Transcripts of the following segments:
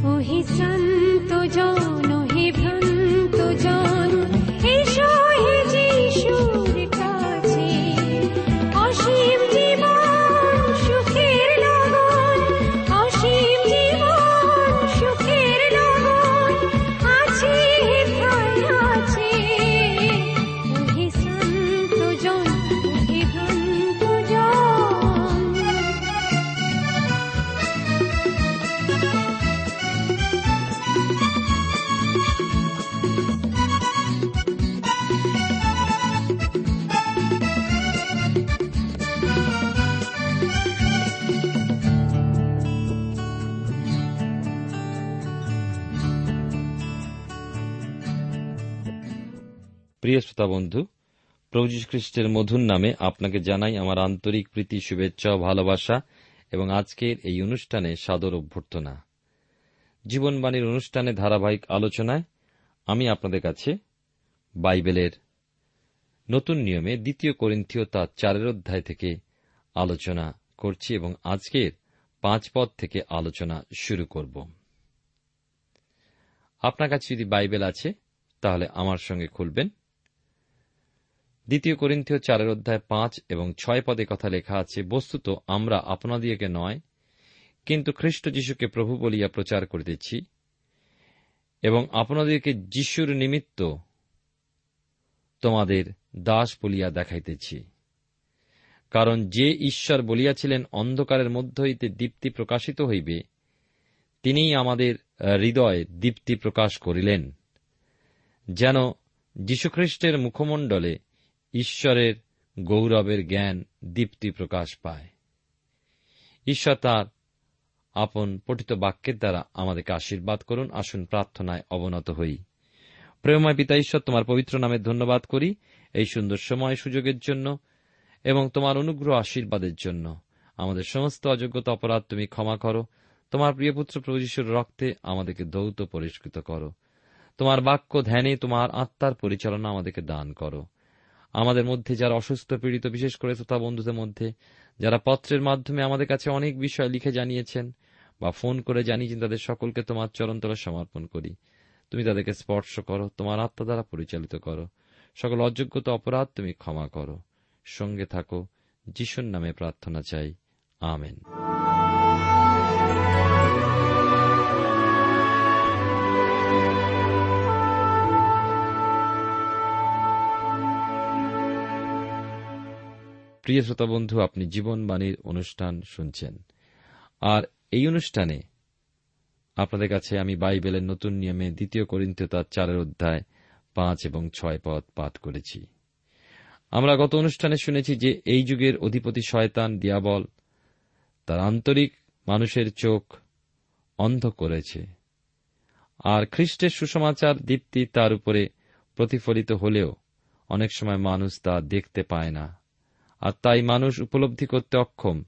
हि सन्तु जो नुहि भन्तु जो প্রিয় শ্রোতা বন্ধু, প্রভু খ্রিস্টের মধুর নামে আপনাকে জানাই আমার আন্তরিক প্রীতি, শুভেচ্ছা ও ভালোবাসা এবং আজকের এই অনুষ্ঠানে সাদর অভ্যর্থনা। জীবনবাণীর অনুষ্ঠানে ধারাবাহিক আলোচনায় আমি আপনাদের কাছে বাইবেলের নতুন নিয়মে দ্বিতীয় করিন্থীয় তার চারের অধ্যায় থেকে আলোচনা করছি এবং আজকের পাঁচ পদ থেকে আলোচনা শুরু করব। আপনার কাছে যদি বাইবেল আছে, তাহলে আমার সঙ্গে খুলবেন। দ্বিতীয় করিন্থীয় চারের অধ্যায় পাঁচ এবং ছয় পদে কথা লেখা আছে, বস্তুত আমরা আপনাদিওকে নয়, কিন্তু খ্রিস্ট যীশুকে প্রভু বলিয়া প্রচার করিতেছি, এবং আপনাদেরকে যিশুর নিমিত্ত তোমাদের দাস বলিয়া দেখাইতেছি। কারণ যে ঈশ্বর বলিয়াছিলেন অন্ধকারের মধ্য হইতে দীপ্তি প্রকাশিত হইবে, তিনিই আমাদের হৃদয়ে দীপ্তি প্রকাশ করিলেন। যেন যীশুখ্রিস্টের মুখমণ্ডলে ঈশ্বরের গৌরবের জ্ঞান দীপ্তি প্রকাশ পায়। ঈশ্বর তার আপন পঠিত বাক্যের দ্বারা আমাদেরকে আশীর্বাদ করুন। আসুন প্রার্থনায় অবনত হই। প্রেমায় পিতা ঈশ্বর, তোমার পবিত্র নামে ধন্যবাদ করি এই সুন্দর সময় সুযোগের জন্য এবং তোমার অনুগ্রহ আশীর্বাদের জন্য। আমাদের সমস্ত অযোগ্যতা অপরাধ তুমি ক্ষমা করো। তোমার প্রিয় পুত্র প্রভু যিশুর রক্তে আমাদেরকে দৌত পরিষ্কৃত করো। তোমার বাক্য ধ্যানে তোমার আত্মার পরিচালনা আমাদেরকে দান করো। আমাদের মধ্যে যারা অসুস্থ, পীড়িত, বিশেষ করে শ্রোতা বন্ধুদের মধ্যে, যারা পত্রের মাধ্যমে আমাদের কাছে অনেক বিষয় লিখে জানিয়েছেন বা ফোন করে জানিয়েছেন, তাদের সকলকে তোমার চরণতলা সমর্পণ করি। তুমি তাদেরকে স্পর্শ করো, তোমার আত্মা দ্বারা পরিচালিত করো। সকল অযোগ্যতা, অপরাধ তুমি ক্ষমা করো। সঙ্গে থাকো, যিশুর নামে প্রার্থনা চাই। আমেন। প্রিয় শ্রোতা বন্ধু, আপনি জীবনবাণীর অনুষ্ঠান শুনছেন। আর এই অনুষ্ঠানে আপনাদের কাছে আমি বাইবেলের নতুন নিয়মে দ্বিতীয় করিন্থ তার চারের অধ্যায় পাঁচ এবং ছয় পদ পাঠ করেছি। আমরা গত অনুষ্ঠানে শুনেছি যে এই যুগের অধিপতি শয়তান, দিয়াবল, তার আন্তরিক মানুষের চোখ অন্ধ করেছে। আর খ্রিস্টের সুসমাচার দীপ্তি তার উপরে প্রতিফলিত হলেও অনেক সময় মানুষ তা দেখতে পায় না। আর তাই মানুষ উপলব্ধি করতে অক্ষম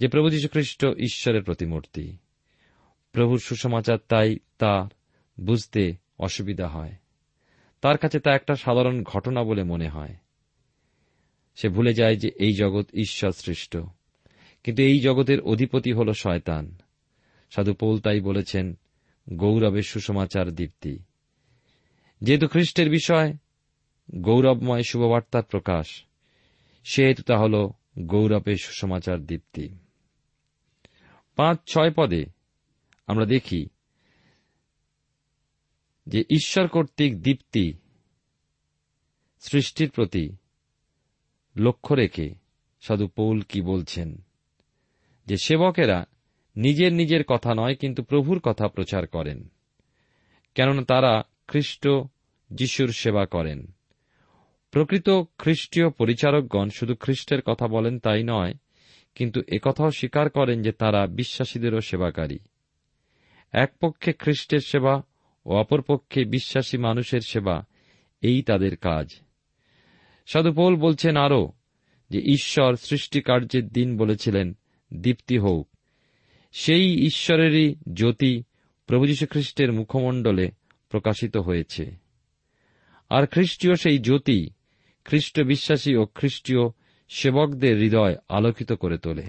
যে প্রভু যীশুখ্রিস্ট ঈশ্বরের প্রতিমূর্তি। প্রভুর সুসমাচার তাই তা বুঝতে অসুবিধা হয়। তার কাছে তা একটা সাধারণ ঘটনা বলে মনে হয়। সে ভুলে যায় যে এই জগৎ ঈশ্বর সৃষ্ট। কিন্তু এই জগতের অধিপতি হল শয়তান। সাধু পৌল তাই বলেছেন, গৌরবের সুসমাচার দীপ্তি। যেহেতু খ্রিস্টের বিষয়, গৌরবময় শুভবার্তার প্রকাশ সেহেতু তা হল গৌরবের সুসমাচার দীপ্তি। পাঁচ, ছয় পদে আমরা দেখি যে ঈশ্বর কর্তৃক দীপ্তি সৃষ্টির প্রতি লক্ষ্য রেখে সাধু পৌল কি বলছেন? যে সেবকেরা নিজের নিজের কথা নয়, কিন্তু প্রভুর কথা প্রচার করেন, কেননা তারা খ্রিস্ট যিশুর সেবা করেন। প্রকৃত খ্রিস্টীয় পরিচারকগণ শুধু খ্রিস্টের কথা বলেন তাই নয়, কিন্তু একথাও স্বীকার করেন যে তারা বিশ্বাসীদেরও সেবাকারী। এক পক্ষে খ্রিস্টের সেবা ও অপরপক্ষে বিশ্বাসী মানুষের সেবা, এই তাদের কাজ। সাধু পৌল বলছেন আরও যে ঈশ্বর সৃষ্টিকার্যের দিন বলেছিলেন, দীপ্তি হোক সেই ঈশ্বরেরই জ্যোতি প্রভু খ্রিস্টের মুখমণ্ডলে প্রকাশিত হয়েছে। আর খ্রিস্টীয় সেই জ্যোতি খ্রিস্ট বিশ্বাসী ও খ্রিস্টীয় সেবকদের হৃদয় আলোকিত করে তোলে।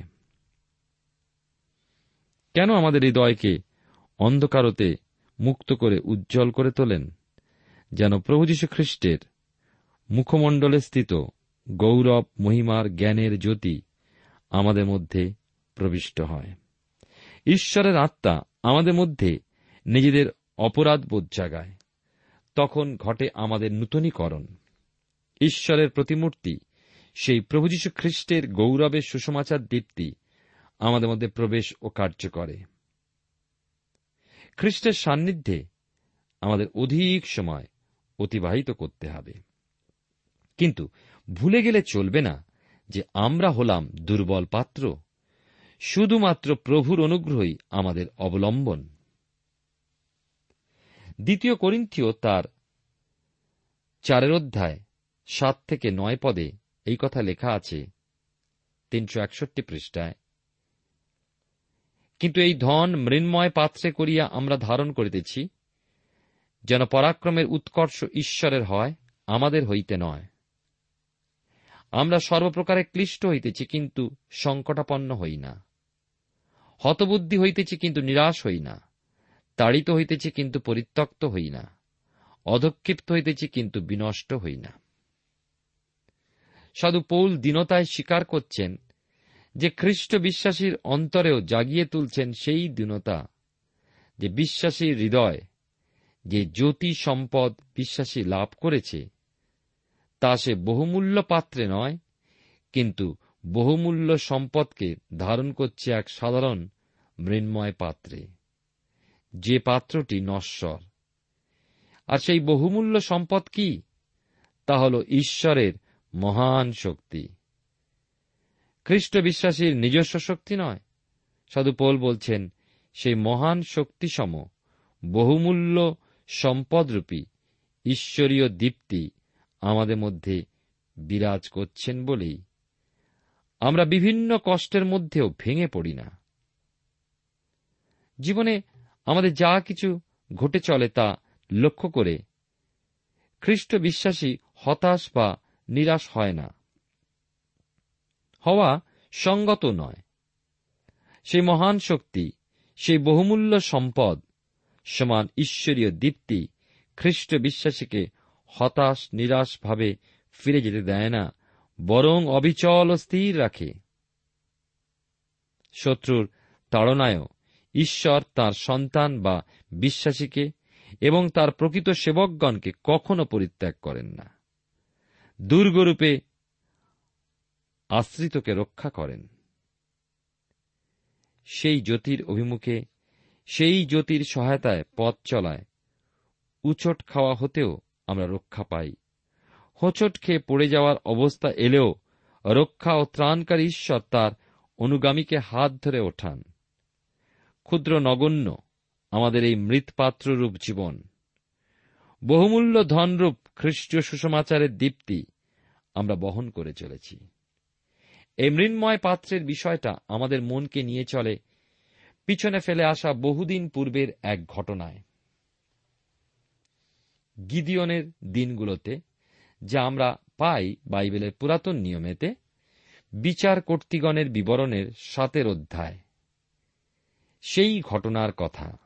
কেন আমাদের হৃদয়কে অন্ধকারতে মুক্ত করে উজ্জ্বল করে তোলেন? যেন প্রভু যীশু খ্রিস্টের মুখমণ্ডলে স্থিত গৌরব, মহিমার, জ্ঞানের জ্যোতি আমাদের মধ্যে প্রবিষ্ট হয়। ঈশ্বরের আত্মা আমাদের মধ্যে নিজেদের অপরাধ বোধ জাগায়। তখন ঘটে আমাদের নূতনীকরণ। ঈশ্বরের প্রতিমূর্তি, সেই প্রভু যীশু খ্রিস্টের গৌরবের সুসমাচার দীপ্তি আমাদের মধ্যে প্রবেশ ও কার্য করে। খ্রিস্টের সান্নিধ্যে আমাদের অধিক সময় অতিবাহিত করতে হবে। কিন্তু ভুলে গেলে চলবে না যে আমরা হলাম দুর্বল পাত্র, শুধুমাত্র প্রভুর অনুগ্রহই আমাদের অবলম্বন। দ্বিতীয় করিন্থীয় তার চারের অধ্যায় সাত থেকে নয় পদে এই কথা লেখা আছে। তিনশো একষট্টি পৃষ্ঠায়। কিন্তু এই ধন মৃন্ময় পাত্রে করিয়া আমরা ধারণ করিতেছি, যেন পরাক্রমের উৎকর্ষ ঈশ্বরের হয়, আমাদের হইতে নয়। আমরা সর্বপ্রকারে ক্লিষ্ট হইতেছি, কিন্তু সংকটাপন্ন হই না। হতবুদ্ধি হইতেছি, কিন্তু নিরাশ হই না। তাড়িত হইতেছি, কিন্তু পরিত্যক্ত হই না। অধক্ষিপ্ত হইতেছি, কিন্তু বিনষ্ট হই না। সাধু পৌল দীনতায় স্বীকার করছেন যে খ্রিস্ট বিশ্বাসীর অন্তরেও জাগিয়ে তুলছেন সেই দীনতা, যে বিশ্বাসীর হৃদয়, যে জ্যোতি সম্পদ বিশ্বাসী লাভ করেছে, তা সে বহুমূল্য পাত্রে নয়, কিন্তু বহুমূল্য সম্পদকে ধারণ করছে এক সাধারণ মৃন্ময় পাত্রে। যে পাত্রটি নশ্বর। আর সেই বহুমূল্য সম্পদ কি? তা হল ঈশ্বরের মহান শক্তি। খ্রিস্ট বিশ্বাসীর নিজস্ব শক্তি নয়। সাধু পোল বলছেন, সেই মহান শক্তিসম, বহুমূল্য সম্পদরূপী, ঈশ্বরীয় দীপ্তি আমাদের মধ্যে বিরাজ করছেন বলেই। আমরা বিভিন্ন কষ্টের মধ্যেও ভেঙে পড়ি না। জীবনে আমাদের যা কিছু ঘটে চলে তা লক্ষ্য করে খ্রিস্ট বিশ্বাসী হতাশ বা নিরাশ হয় না। হওয়া সঙ্গত নয়। সেই মহান শক্তি, সেই বহুমূল্য সম্পদ সমান ঈশ্বরীয় দীপ্তি খ্রিস্ট বিশ্বাসীকে হতাশ নিরাশভাবে ফিরে যেতে দেয় না, বরং অবিচল স্থির রাখে। শত্রুর তাড়নায়ও ঈশ্বর তার সন্তান বা বিশ্বাসীকে এবং তার প্রকৃত সেবকগণকে কখনো পরিত্যাগ করেন না। দুর্গরূপে আশ্রিতকে রক্ষা করেন। সেই জ্যোতির অভিমুখে, সেই জ্যোতির সহায়তায় পথ চলায়। উচট খাওয়া হতেও আমরা রক্ষা পাই। হোঁচট খেয়ে পড়ে যাওয়ার অবস্থা এলেও রক্ষা ও ত্রাণকারী ঈশ্বর তার অনুগামীকে হাত ধরে ওঠান। ক্ষুদ্র নগণ্য আমাদের এই মৃৎপাত্ররূপ জীবন। বহুমূল্য ধনরূপ খ্রিস্টীয় সুষমাচারের দীপ্তি আমরা বহন করে চলেছি। এই মৃন্ময় পাত্রের বিষয়টা আমাদের মনকে নিয়ে চলে, পিছনে ফেলে আসা বহুদিন পূর্বের এক ঘটনায়। গিদিয়নের দিনগুলোতে, যা আমরা পাই বাইবেলের পুরাতন নিয়মেতে, বিচার কর্তৃগণের বিবরণের সাতের অধ্যায়। সেই ঘটনার কথা।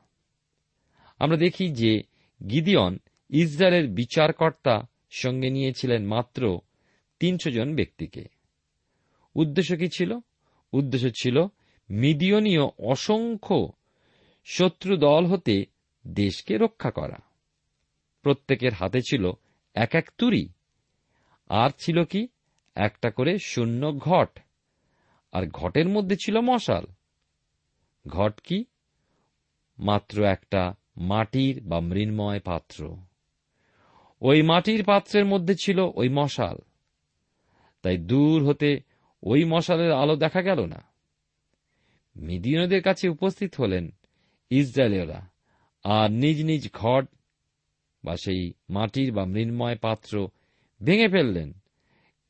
আমরা দেখি যে গিদিয়ন ইসরায়েলের বিচারকর্তা সঙ্গে নিয়েছিলেন মাত্র তিনশো জন ব্যক্তিকে। উদ্দেশ্য কি ছিল? উদ্দেশ্য ছিল মিদিয়নীয় অসংখ্য শত্রু দল হতে দেশকে রক্ষা করা। প্রত্যেকের হাতে ছিল এক এক তুরি আর ছিল কি? একটা করে শূন্য ঘট। আর ঘটের মধ্যে ছিল মশাল। ঘট কি? মাত্র একটা মাটির বা মৃন্ময় পাত্র। ওই মাটির পাত্রের মধ্যে ছিল ওই মশাল। তাই দূর হতে ওই মশালের আলো দেখা গেল না। মিদিয়নদের কাছে উপস্থিত হলেন ইসরায়েলীয়রা আর নিজ নিজ ঘট বা সেই মাটির বা মৃন্ময় পাত্র ভেঙে ফেললেন,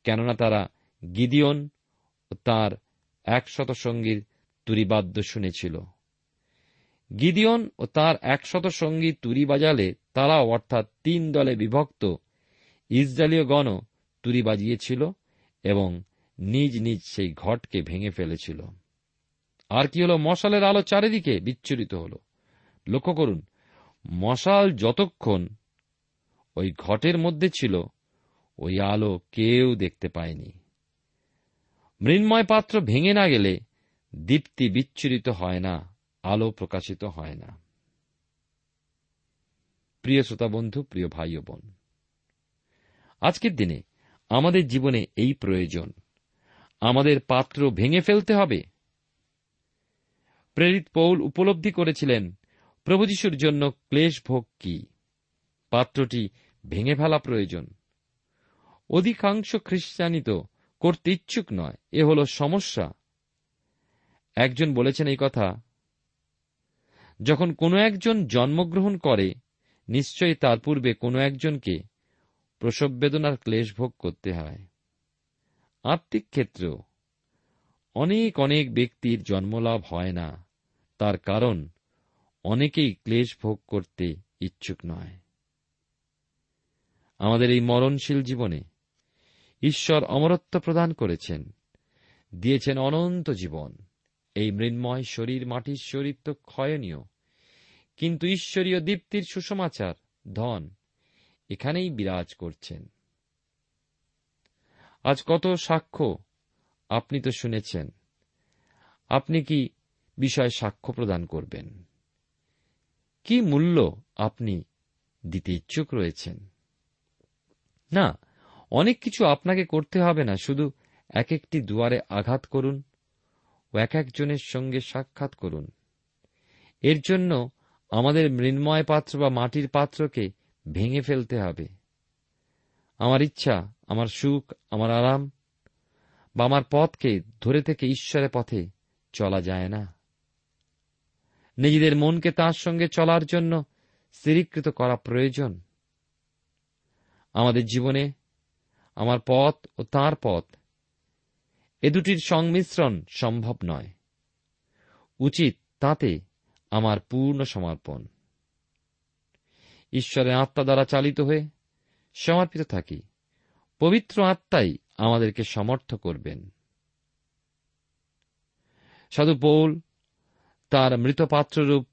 কেননা তারা গিদিয়ন ও তার একশত সঙ্গীর তুরিবাদ্য শুনেছিল। গিদিয়ন ও তার একশত সঙ্গী তুরি বাজালে, তারাও অর্থাৎ তিন দলে বিভক্ত। ইসরায়েলীয় গণ তুরি বাজিয়েছিল এবং নিজ নিজ সেই ঘটকে ভেঙে ফেলেছিল। আর কি হল? মশালের আলো চারিদিকে বিচ্ছুরিত হল। লক্ষ্য করুন, মশাল যতক্ষণ ওই ঘটের মধ্যে ছিল, ওই আলো কেউ দেখতে পায়নি। মৃন্ময় পাত্র ভেঙে না গেলে দীপ্তি বিচ্ছুরিত হয় না। আলো প্রকাশিত হয় না। প্রিয় শ্রোতা বন্ধু, প্রিয় ভাই ও বোন, আজকের দিনে আমাদের জীবনে এই প্রয়োজন। আমাদের পাত্র ভেঙে ফেলতে হবে। প্রেরিত পৌল উপলব্ধি করেছিলেন, প্রভু যিশুর জন্য ক্লেশ ভোগ কি? পাত্রটি ভেঙে ফেলা প্রয়োজন। অধিকাংশ খ্রিস্টানিত করতে ইচ্ছুক নয়, এ হল সমস্যা। একজন বলেছেন এই কথা যখন কোনো একজন জন্মগ্রহণ করে, নিশ্চয়ই তার পূর্বে কোনো একজনকে প্রসব বেদনার ক্লেশ ভোগ করতে হয়। আত্মিক ক্ষেত্রেও অনেক অনেক ব্যক্তির জন্মলাভ হয় না। তার কারণ অনেকেই ক্লেশ ভোগ করতে ইচ্ছুক নয়। আমাদের এই মরণশীল জীবনে ঈশ্বর অমরত্ব প্রদান করেছেন, দিয়েছেন অনন্ত জীবন। এই মৃন্ময় শরীর মাটির শরীর তো ক্ষয়নীয়। কিন্তু ঈশ্বরীয় দীপ্তির সুসমাচার, ধন, এখানেই বিরাজ করছেন। আজ কত সাক্ষ্য আপনি তো শুনেছেন। আপনি কি বিষয় সাক্ষ্য প্রদান করবেন? কি মূল্য আপনি দিতে ইচ্ছুক রয়েছেন? না, অনেক কিছু আপনাকে করতে হবে না, শুধু এক একটি দুয়ারে আঘাত করুন এক একজনের সঙ্গে সাক্ষাৎ করুন। এর জন্য আমাদের মৃন্ময় পাত্র বা মাটির পাত্রকে ভেঙে ফেলতে হবে। আমার ইচ্ছা, আমার সুখ, আমার আরাম বা আমার পথকে ধরে থেকে ঈশ্বরের পথে চলা যায় না। নিজেদের মনকে তার সঙ্গে চলার জন্য স্থিরীকৃত করা প্রয়োজন। আমাদের জীবনে আমার পথ ও তার পথ এ দুটির সংমিশ্রণ সম্ভব নয়। উচিত তাতে আমার পূর্ণ সমর্পণ। ঈশ্বরের আত্মা দ্বারা চালিত হয়ে সমর্পিত থাকি। পবিত্র আত্মাই আমাদেরকে সমর্থ করবেন। সাধু পৌল তার মৃতপাত্ররূপ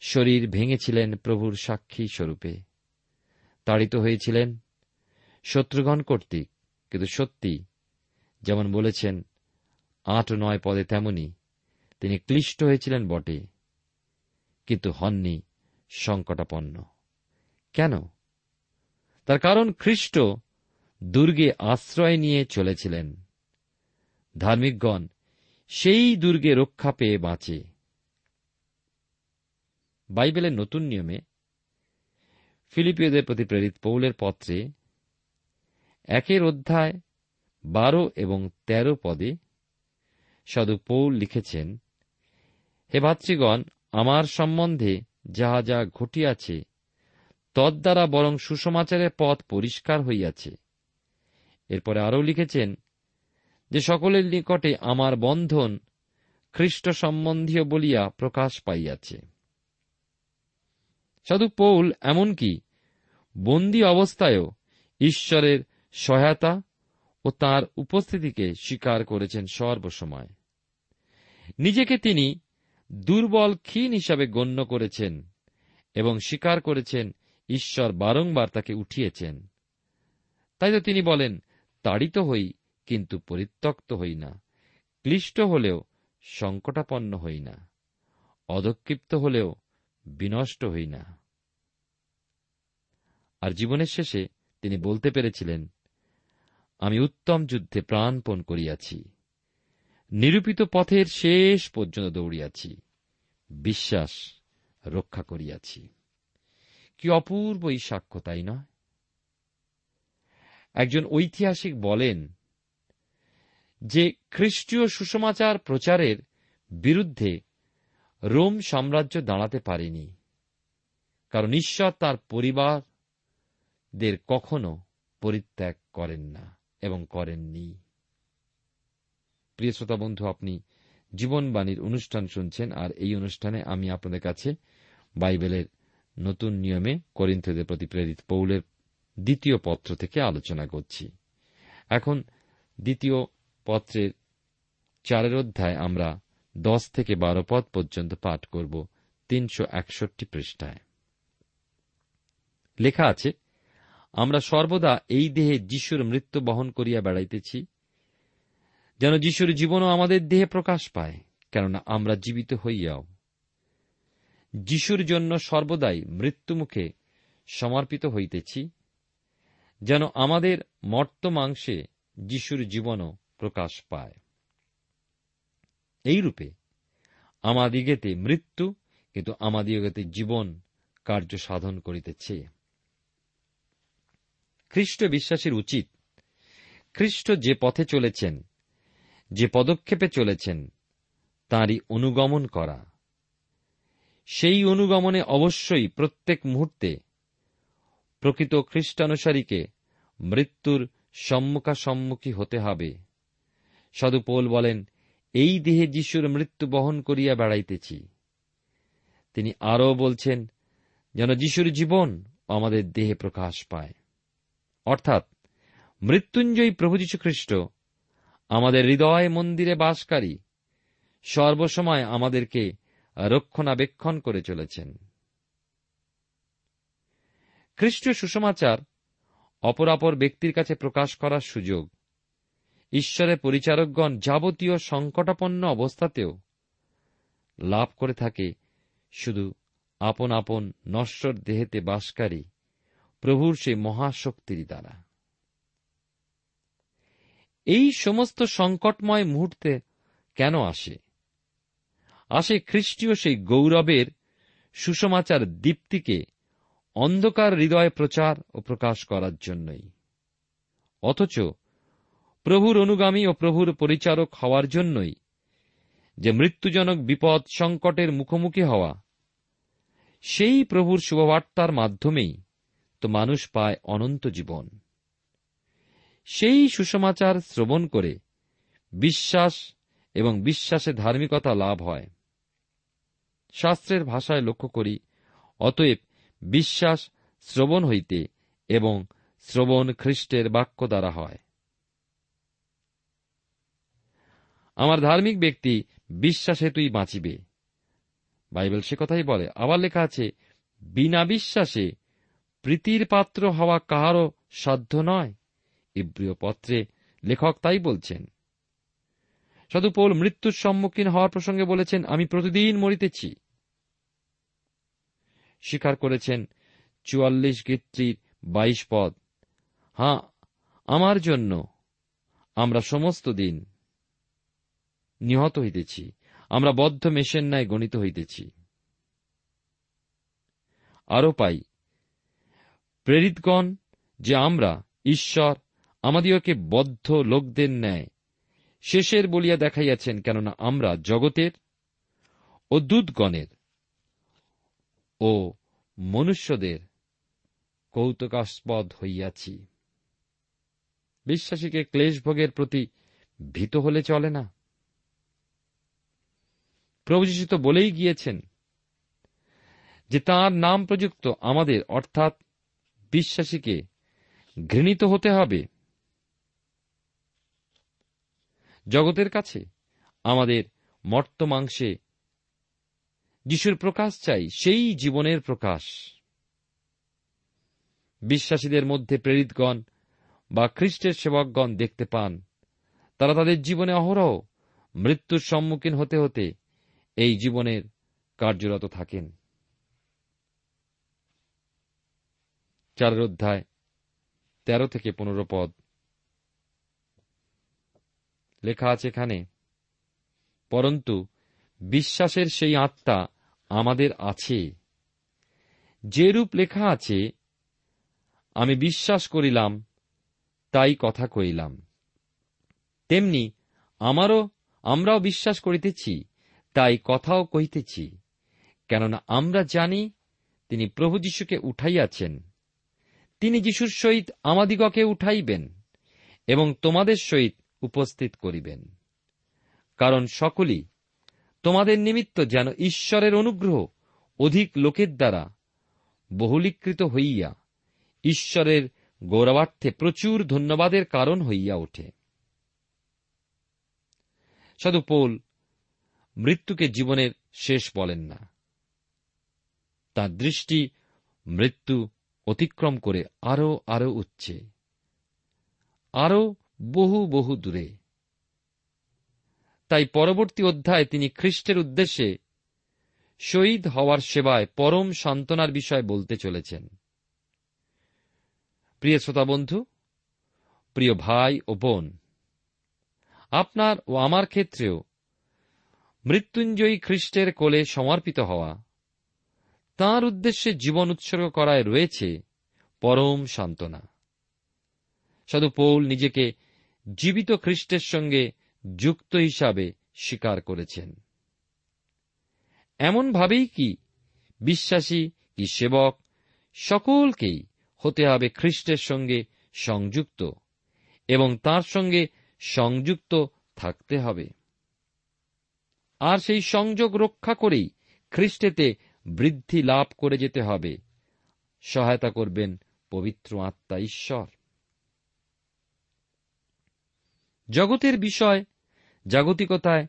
শরীর ভেঙেছিলেন প্রভুর সাক্ষী স্বরূপে। তাড়িত হয়েছিলেন শত্রুগণ কর্তৃক, কিন্তু সত্যি যেমন বলেছেন আট নয় পদে তেমনি। তিনি ক্লিষ্ট হয়েছিলেন বটে। কিন্তু হননি সংকটাপন্ন। কেন? তার কারণ খ্রিস্ট দুর্গে আশ্রয় নিয়ে চলেছিলেন। ধার্মিকগণ সেই দুর্গে রক্ষা পেয়ে বাঁচে। বাইবেলের নতুন নিয়মে ফিলিপিওদের প্রতি প্রেরিত পৌলের পত্রে একের অধ্যায় বারো এবং তেরো পদে সাধু পৌল লিখেছেন, হে ভাতৃগণ, আমার সম্বন্ধে যাহা যা ঘটিয়াছে, তদ্বারা বরং সুসমাচারের পথ পরিষ্কার হইয়াছে। এরপরে আরও লিখেছেন, যে সকলের নিকটে আমার বন্ধন খ্রিস্ট সম্বন্ধীয় বলিয়া প্রকাশ পাইয়াছে। সাধু পৌল এমনকি বন্দী অবস্থায়ও ঈশ্বরের সহায়তা ও তার উপস্থিতিকে স্বীকার করেছেন সর্বসময়। নিজেকে তিনি দুর্বল ক্ষীণ হিসাবে গণ্য করেছেন এবং স্বীকার করেছেন ঈশ্বর বারংবার তাকে উঠিয়েছেন। তাই তো তিনি বলেন, তাড়িত হই, কিন্তু পরিত্যক্ত হই না, ক্লিষ্ট হলেও সংকটাপন্ন হই না অদক্ষিপ্ত হলেও বিনষ্ট হই না। আর জীবনের শেষে তিনি বলতে পেরেছিলেন আমি উত্তম যুদ্ধে প্রাণপণ করিয়াছি। নিরূপিত পথের শেষ পর্যন্ত দৌড়িয়াছি। বিশ্বাস রক্ষা করিয়াছি। কি অপূর্ব এই সাক্ষ্য, তাই নয় একজন ঐতিহাসিক বলেন যে, খ্রিস্টীয় সুসমাচার প্রচারের বিরুদ্ধে রোম সাম্রাজ্য দাঁড়াতে পারেনি। কারণ ঈশ্বর তার পরিবারদের কখনো পরিত্যাগ করেন না। এবং করেননি। প্রিয় শ্রোতা বন্ধু, আপনি জীবনবাণীর অনুষ্ঠান শুনছেন, আর এই অনুষ্ঠানে আমি আপনাদের কাছে বাইবেলের নতুন নিয়মে করিন্থদের প্রতি প্রেরিত পৌলের দ্বিতীয় পত্র থেকে আলোচনা করছি। এখন দ্বিতীয় পত্রের চারের অধ্যায় আমরা দশ থেকে বারো পদ পর্যন্ত পাঠ করব তিনশো একষট্টি পৃষ্ঠায়। লেখা আছে আমরা সর্বদা এই দেহে যিশুর মৃত্যু বহন করিয়া বেড়াইতেছি, যেন যিশুর জীবনও আমাদের দেহে প্রকাশ পায়, কেননা আমরা জীবিত হইয়াও। যিশুর জন্য সর্বদাই মৃত্যুমুখে সমর্পিত হইতেছি, যেন আমাদের মর্ত মাংসে যিশুর জীবনও প্রকাশ পায়। এইরূপে আমাদিগেতে মৃত্যু, কিন্তু আমাদিগতে জীবন কার্য সাধন করিতেছে। খ্রিস্ট বিশ্বাসীর উচিত। খ্রিস্ট যে পথে চলেছেন, যে পদক্ষেপে চলেছেন, তাঁরই অনুগমন করা। সেই অনুগমনে অবশ্যই প্রত্যেক মুহূর্তে প্রকৃত খ্রিস্টানুসারীকে মৃত্যুর সম্মুখাসম্মুখী হতে হবে। সদুপোল বলেন, এই দেহে যিশুর মৃত্যু বহন করিয়া বেড়াইতেছি। তিনি আরও বলছেন, যেন যিশুর জীবন আমাদের দেহে প্রকাশ পায়। অর্থাৎ, মৃত্যুঞ্জয়ী প্রভু খ্রিস্ট আমাদের হৃদয় মন্দিরে বাসকারী, সর্বসময় আমাদেরকে রক্ষণাবেক্ষণ করে চলেছেন। খ্রিস্টীয় সুসমাচার অপরাপর ব্যক্তির কাছে প্রকাশ করার সুযোগ, ঈশ্বরের পরিচারকগণ যাবতীয় সংকটাপন্ন অবস্থাতেও লাভ করে থাকে শুধু আপন আপন নশ্বর দেহেতে বাসকারী। প্রভুর সেই মহাশক্তির দ্বারা। এই সমস্ত সংকটময় মুহূর্তে কেন আসে? আসে খ্রিস্টীয় সেই গৌরবের সুসমাচার দীপ্তিকে অন্ধকার হৃদয়ে প্রচার ও প্রকাশ করার জন্যই। অথচ প্রভুর অনুগামী ও প্রভুর পরিচারক হওয়ার জন্যই যে মৃত্যুজনক বিপদ সংকটের মুখোমুখি হওয়া, সেই প্রভুর শুভবার্তার মাধ্যমেই মানুষ পায় অনন্ত জীবন। সেই সুসমাচার শ্রবণ করে বিশ্বাস এবং বিশ্বাসে ধার্মিকতা লাভ হয়। শাস্ত্রের ভাষায় লক্ষ্য করি, অতএব বিশ্বাস শ্রবণ হইতে এবং শ্রবণ খ্রিস্টের বাক্য দ্বারা হয়। আমার ধার্মিক ব্যক্তি বিশ্বাস হেতুই বাঁচিবে। বাইবেল সে কথাই বলে, আবার লেখা আছে, বিনা বিশ্বাসে প্রীতির পাত্র হওয়া কাহারও সাধ্য নয়? ইব্রিয় পত্রে লেখক তাই বলছেন সাধু পৌল মৃত্যুর সম্মুখীন হওয়ার প্রসঙ্গে বলেছেন, আমি প্রতিদিন মরিতেছি। স্বীকার করেছেন, চুয়াল্লিশ গীত্রির বাইশ পদ। হ্যাঁ আমার জন্য আমরা সমস্ত দিন নিহত হইতেছি। আমরা বদ্ধ মেশের ন্যায় গণিত হইতেছি। আরও পাই প্রেরিতগণ যে আমরা ঈশ্বর আমাদিওকে বদ্ধ লোকদের ন্যায়। শেষের বলিয়া দেখাইয়াছেন, কেননা আমরা জগতের ও দূতগণের ও মনুষ্যদের কৌতুকাস্পদ হইয়াছি। বিশ্বাসীকে ক্লেশভোগের প্রতি ভীত হলে চলে না? প্রভু তো বলেই গিয়েছেন যে তাঁর নাম প্রযুক্ত আমাদের, অর্থাৎ বিশ্বাসীকে ঘৃণিত হতে হবে। জগতের কাছে আমাদের মর্তমাংসে যিশুর প্রকাশ চাই, সেই জীবনের প্রকাশ। বিশ্বাসীদের মধ্যে প্রেরিতগণ বা খ্রিস্টের সেবকগণ দেখতে পান। তারা তাদের জীবনে অহরহ মৃত্যুর সম্মুখীন হতে হতে এই জীবনের কার্যরত থাকেন। চারের অধ্যায়, তেরো থেকে পনেরো পদ। লেখা আছে এখানে, পরন্তু বিশ্বাসের সেই আত্মা আমাদের আছে। যেরূপ লেখা আছে, আমি বিশ্বাস করিলাম, তাই কথা কইলাম তেমনি আমারও, আমরাও বিশ্বাস করিতেছি, তাই কথাও কহিতেছি। কেননা আমরা জানি তিনি প্রভু যীশুকে উঠাইয়াছেন। তিনি যীশুর সহিত আমাদিগকে উঠাইবেন এবং তোমাদের সহিত উপস্থিত করিবেন। কারণ সকলেই তোমাদের নিমিত্ত যেন ঈশ্বরের অনুগ্রহ অধিক লোকের দ্বারা বহুলীকৃত হইয়া ঈশ্বরের গৌরবার্থে প্রচুর ধন্যবাদের কারণ হইয়া ওঠে। সাধু পৌল মৃত্যুকে জীবনের শেষ বলেন না। তার দৃষ্টি মৃত্যু অতিক্রম করে আরও আরও উচ্ছে আরও বহু বহু দূরে। তাই পরবর্তী অধ্যায়ে তিনি খ্রিস্টের উদ্দেশ্যে শহীদ হওয়ার সেবায় পরম সান্ত্বনার বিষয় বলতে চলেছেন। প্রিয় শ্রোতা বন্ধু, প্রিয় ভাই ও বোন, আপনার ও আমার ক্ষেত্রেও মৃত্যুঞ্জয়ী খ্রিস্টের কোলে সমর্পিত হওয়া তাঁর উদ্দেশ্যে জীবন উৎসর্গ করায় রয়েছে পরম সান্ত্বনা। সাধু পৌল নিজেকে জীবিত খ্রিস্টের সঙ্গে যুক্ত হিসাবে স্বীকার করেছেন। এমনভাবেই কি বিশ্বাসী কি সেবক সকলকেই হতে হবে খ্রিস্টের সঙ্গে সংযুক্ত এবং তার সঙ্গে সংযুক্ত থাকতে হবে। আর সেই সংযোগ রক্ষা করেই খ্রিস্টেতে বৃদ্ধি লাভ করে যেতে হবে। সহায়তা করবেন পবিত্র আত্মা ঈশ্বর। জগতের বিষয় জাগতিকতায়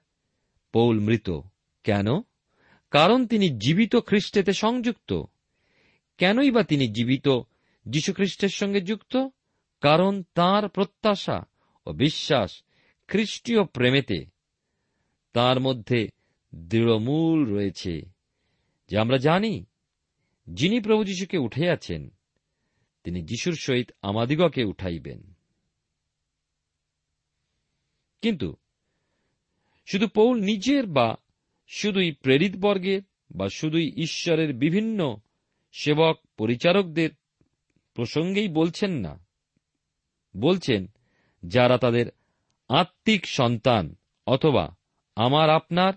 পৌল মৃত। কেন? কারণ তিনি জীবিত খ্রিস্টেতে সংযুক্ত। কেনই বা তিনি জীবিত যীশুখ্রিস্টের সঙ্গে যুক্ত? কারণ তার প্রত্যাশা ও বিশ্বাস খ্রিস্টীয় প্রেমেতে। তার মধ্যে দৃঢ়মূল রয়েছে। যে আমরা জানি, যিনি প্রভু যীশুকে উঠে তিনি যিশুর সহিত আমাদিগকে উঠাইবেন। কিন্তু শুধু পৌল নিজের বা শুধুই প্রেরিত বর্গের বা শুধুই ঈশ্বরের বিভিন্ন সেবক পরিচারকদের প্রসঙ্গেই বলছেন না। বলছেন, যারা তাদের আত্মিক সন্তান অথবা আমার আপনার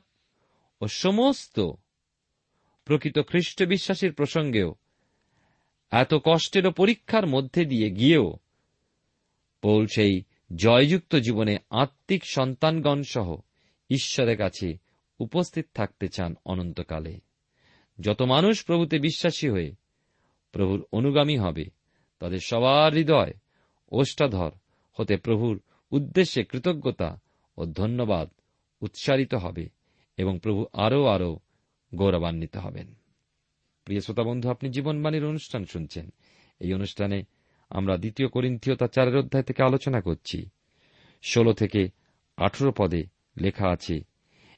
ও সমস্ত প্রকৃত খ্রিস্ট বিশ্বাসীর প্রসঙ্গেও, এত কষ্টের ও পরীক্ষার মধ্যে দিয়ে গিয়েও পৌল সেই জয়যুক্ত জীবনে আত্মিক সন্তানগণ সহ ঈশ্বরের কাছে উপস্থিত থাকতে চান অনন্তকালে। যত মানুষ প্রভুতে বিশ্বাসী হয়ে প্রভুর অনুগামী হবে, তাদের সবার হৃদয় ওষ্ঠাধর হতে প্রভুর উদ্দেশ্যে কৃতজ্ঞতা ও ধন্যবাদ উচ্চারিত হবে এবং প্রভু আরও আরও গৌরবান্বিত হবেন। প্রিয় শ্রোতা বন্ধু, আপনি জীবনবাণীর অনুষ্ঠান শুনছেন। এই অনুষ্ঠানে আমরা দ্বিতীয় করিন্থীয় তার চারের অধ্যায় থেকে আলোচনা করছি। ষোলো থেকে আঠেরো পদে লেখা আছে,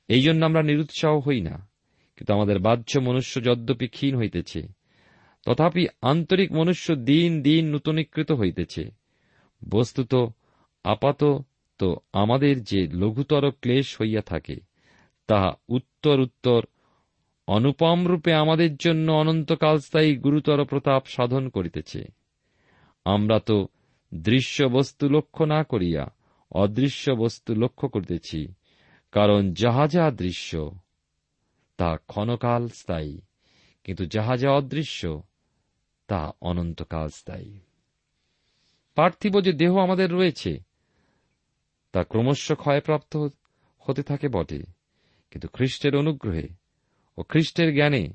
এই জন্য আমরা নিরুৎসাহ হই না, কিন্তু আমাদের বাহ্য মনুষ্য যদ্যপি ক্ষীণ হইতেছে, তথাপি আন্তরিক মনুষ্য দিন দিন নূতনীকৃত হইতেছে। বস্তুত আপাত তো আমাদের যে লঘুতর ক্লেশ হইয়া থাকে, তাহা উত্তর উত্তর অনুপম রূপে আমাদের জন্য অনন্তকাল স্থায়ী গুরুতর প্রতাপ সাধন করিতেছে। আমরা তো দৃশ্য বস্তু লক্ষ্য না করিয়া অদৃশ্য বস্তু লক্ষ্য করিতেছি, কারণ যাহা যা দৃশ্য, তা ক্ষণকাল স্থায়ী, কিন্তু যাহা যা অদৃশ্য, তা অনন্তকাল স্থায়ী। পার্থিব যে দেহ আমাদের রয়েছে, তা ক্রমশ ক্ষয়প্রাপ্ত হতে থাকে বটে, কিন্তু খ্রিস্টের অনুগ্রহে ও খ্রিস্টের জ্ঞানে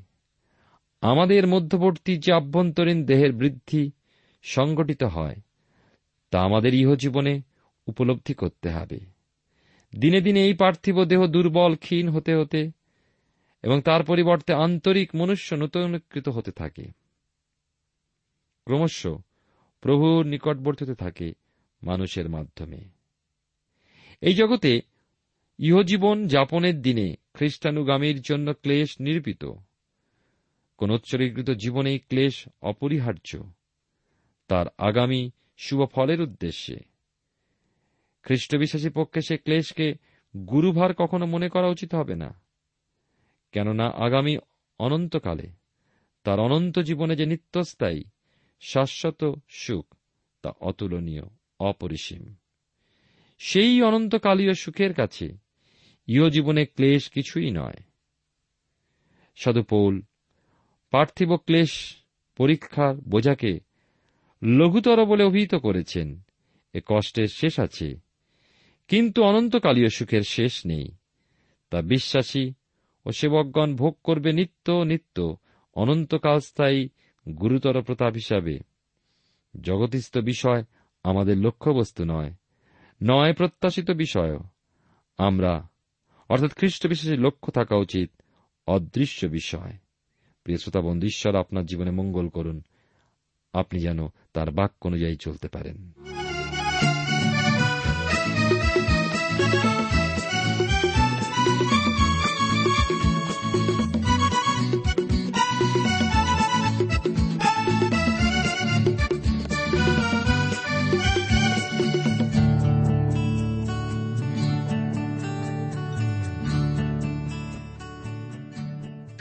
আমাদের মধ্যবর্তী যে আভ্যন্তরীণ দেহের বৃদ্ধি সংগঠিত হয়, তা আমাদের ইহজীবনে উপলব্ধি করতে হবে। দিনে দিনে এই পার্থিব দেহ দুর্বল, ক্ষীণ হতে হতে এবং তার পরিবর্তে আন্তরিক মনুষ্য নূতনীকৃত হতে থাকে। ক্রমশ প্রভুর নিকটবর্তী থাকে মানুষের মাধ্যমে। এই জগতে ইহজীবন যাপনের দিনে খ্রিস্টানুগামীর জন্য ক্লেশ নির্বিত কোন উৎসর্গীকৃত জীবনেই ক্লেশ অপরিহার্য। তার আগামী শুভ ফলের উদ্দেশ্যে। খ্রিস্টবিশ্বাসী পক্ষে সে ক্লেশকে গুরুভার কখনো মনে করা উচিত হবে না। কেননা আগামী অনন্তকালে তার অনন্ত জীবনে যে নিত্যস্থায়ী, শাশ্বত সুখ, তা অতুলনীয়, অপরিসীম। সেই অনন্তকালীয় সুখের কাছে ইহ জীবনে ক্লেশ কিছুই নয়। সদপৌল, পার্থিব ক্লেশ পরীক্ষার বোঝাকে লঘুতর বলে অভিহিত করেছেন। এ কষ্টের শেষ আছে, কিন্তু অনন্তকালীয় সুখের শেষ নেই। তা বিশ্বাসী ও সেবকগণ ভোগ করবে নিত্য নিত্য অনন্তকাল স্থায়ী গুরুতর প্রতাপ হিসাবে। জগতিস্থ বিষয় আমাদের লক্ষ্যবস্তু নয় নয় প্রত্যাশিত বিষয় আমরা অর্থাৎ খ্রিস্ট বিশেষের লক্ষ্য থাকা উচিত অদৃশ্য বিষয়। প্রিয় শ্রোতা ঈশ্বর আপনার জীবনে মঙ্গল করুন। আপনি যেন তার বাক্য অনুযায়ী চলতে পারেন।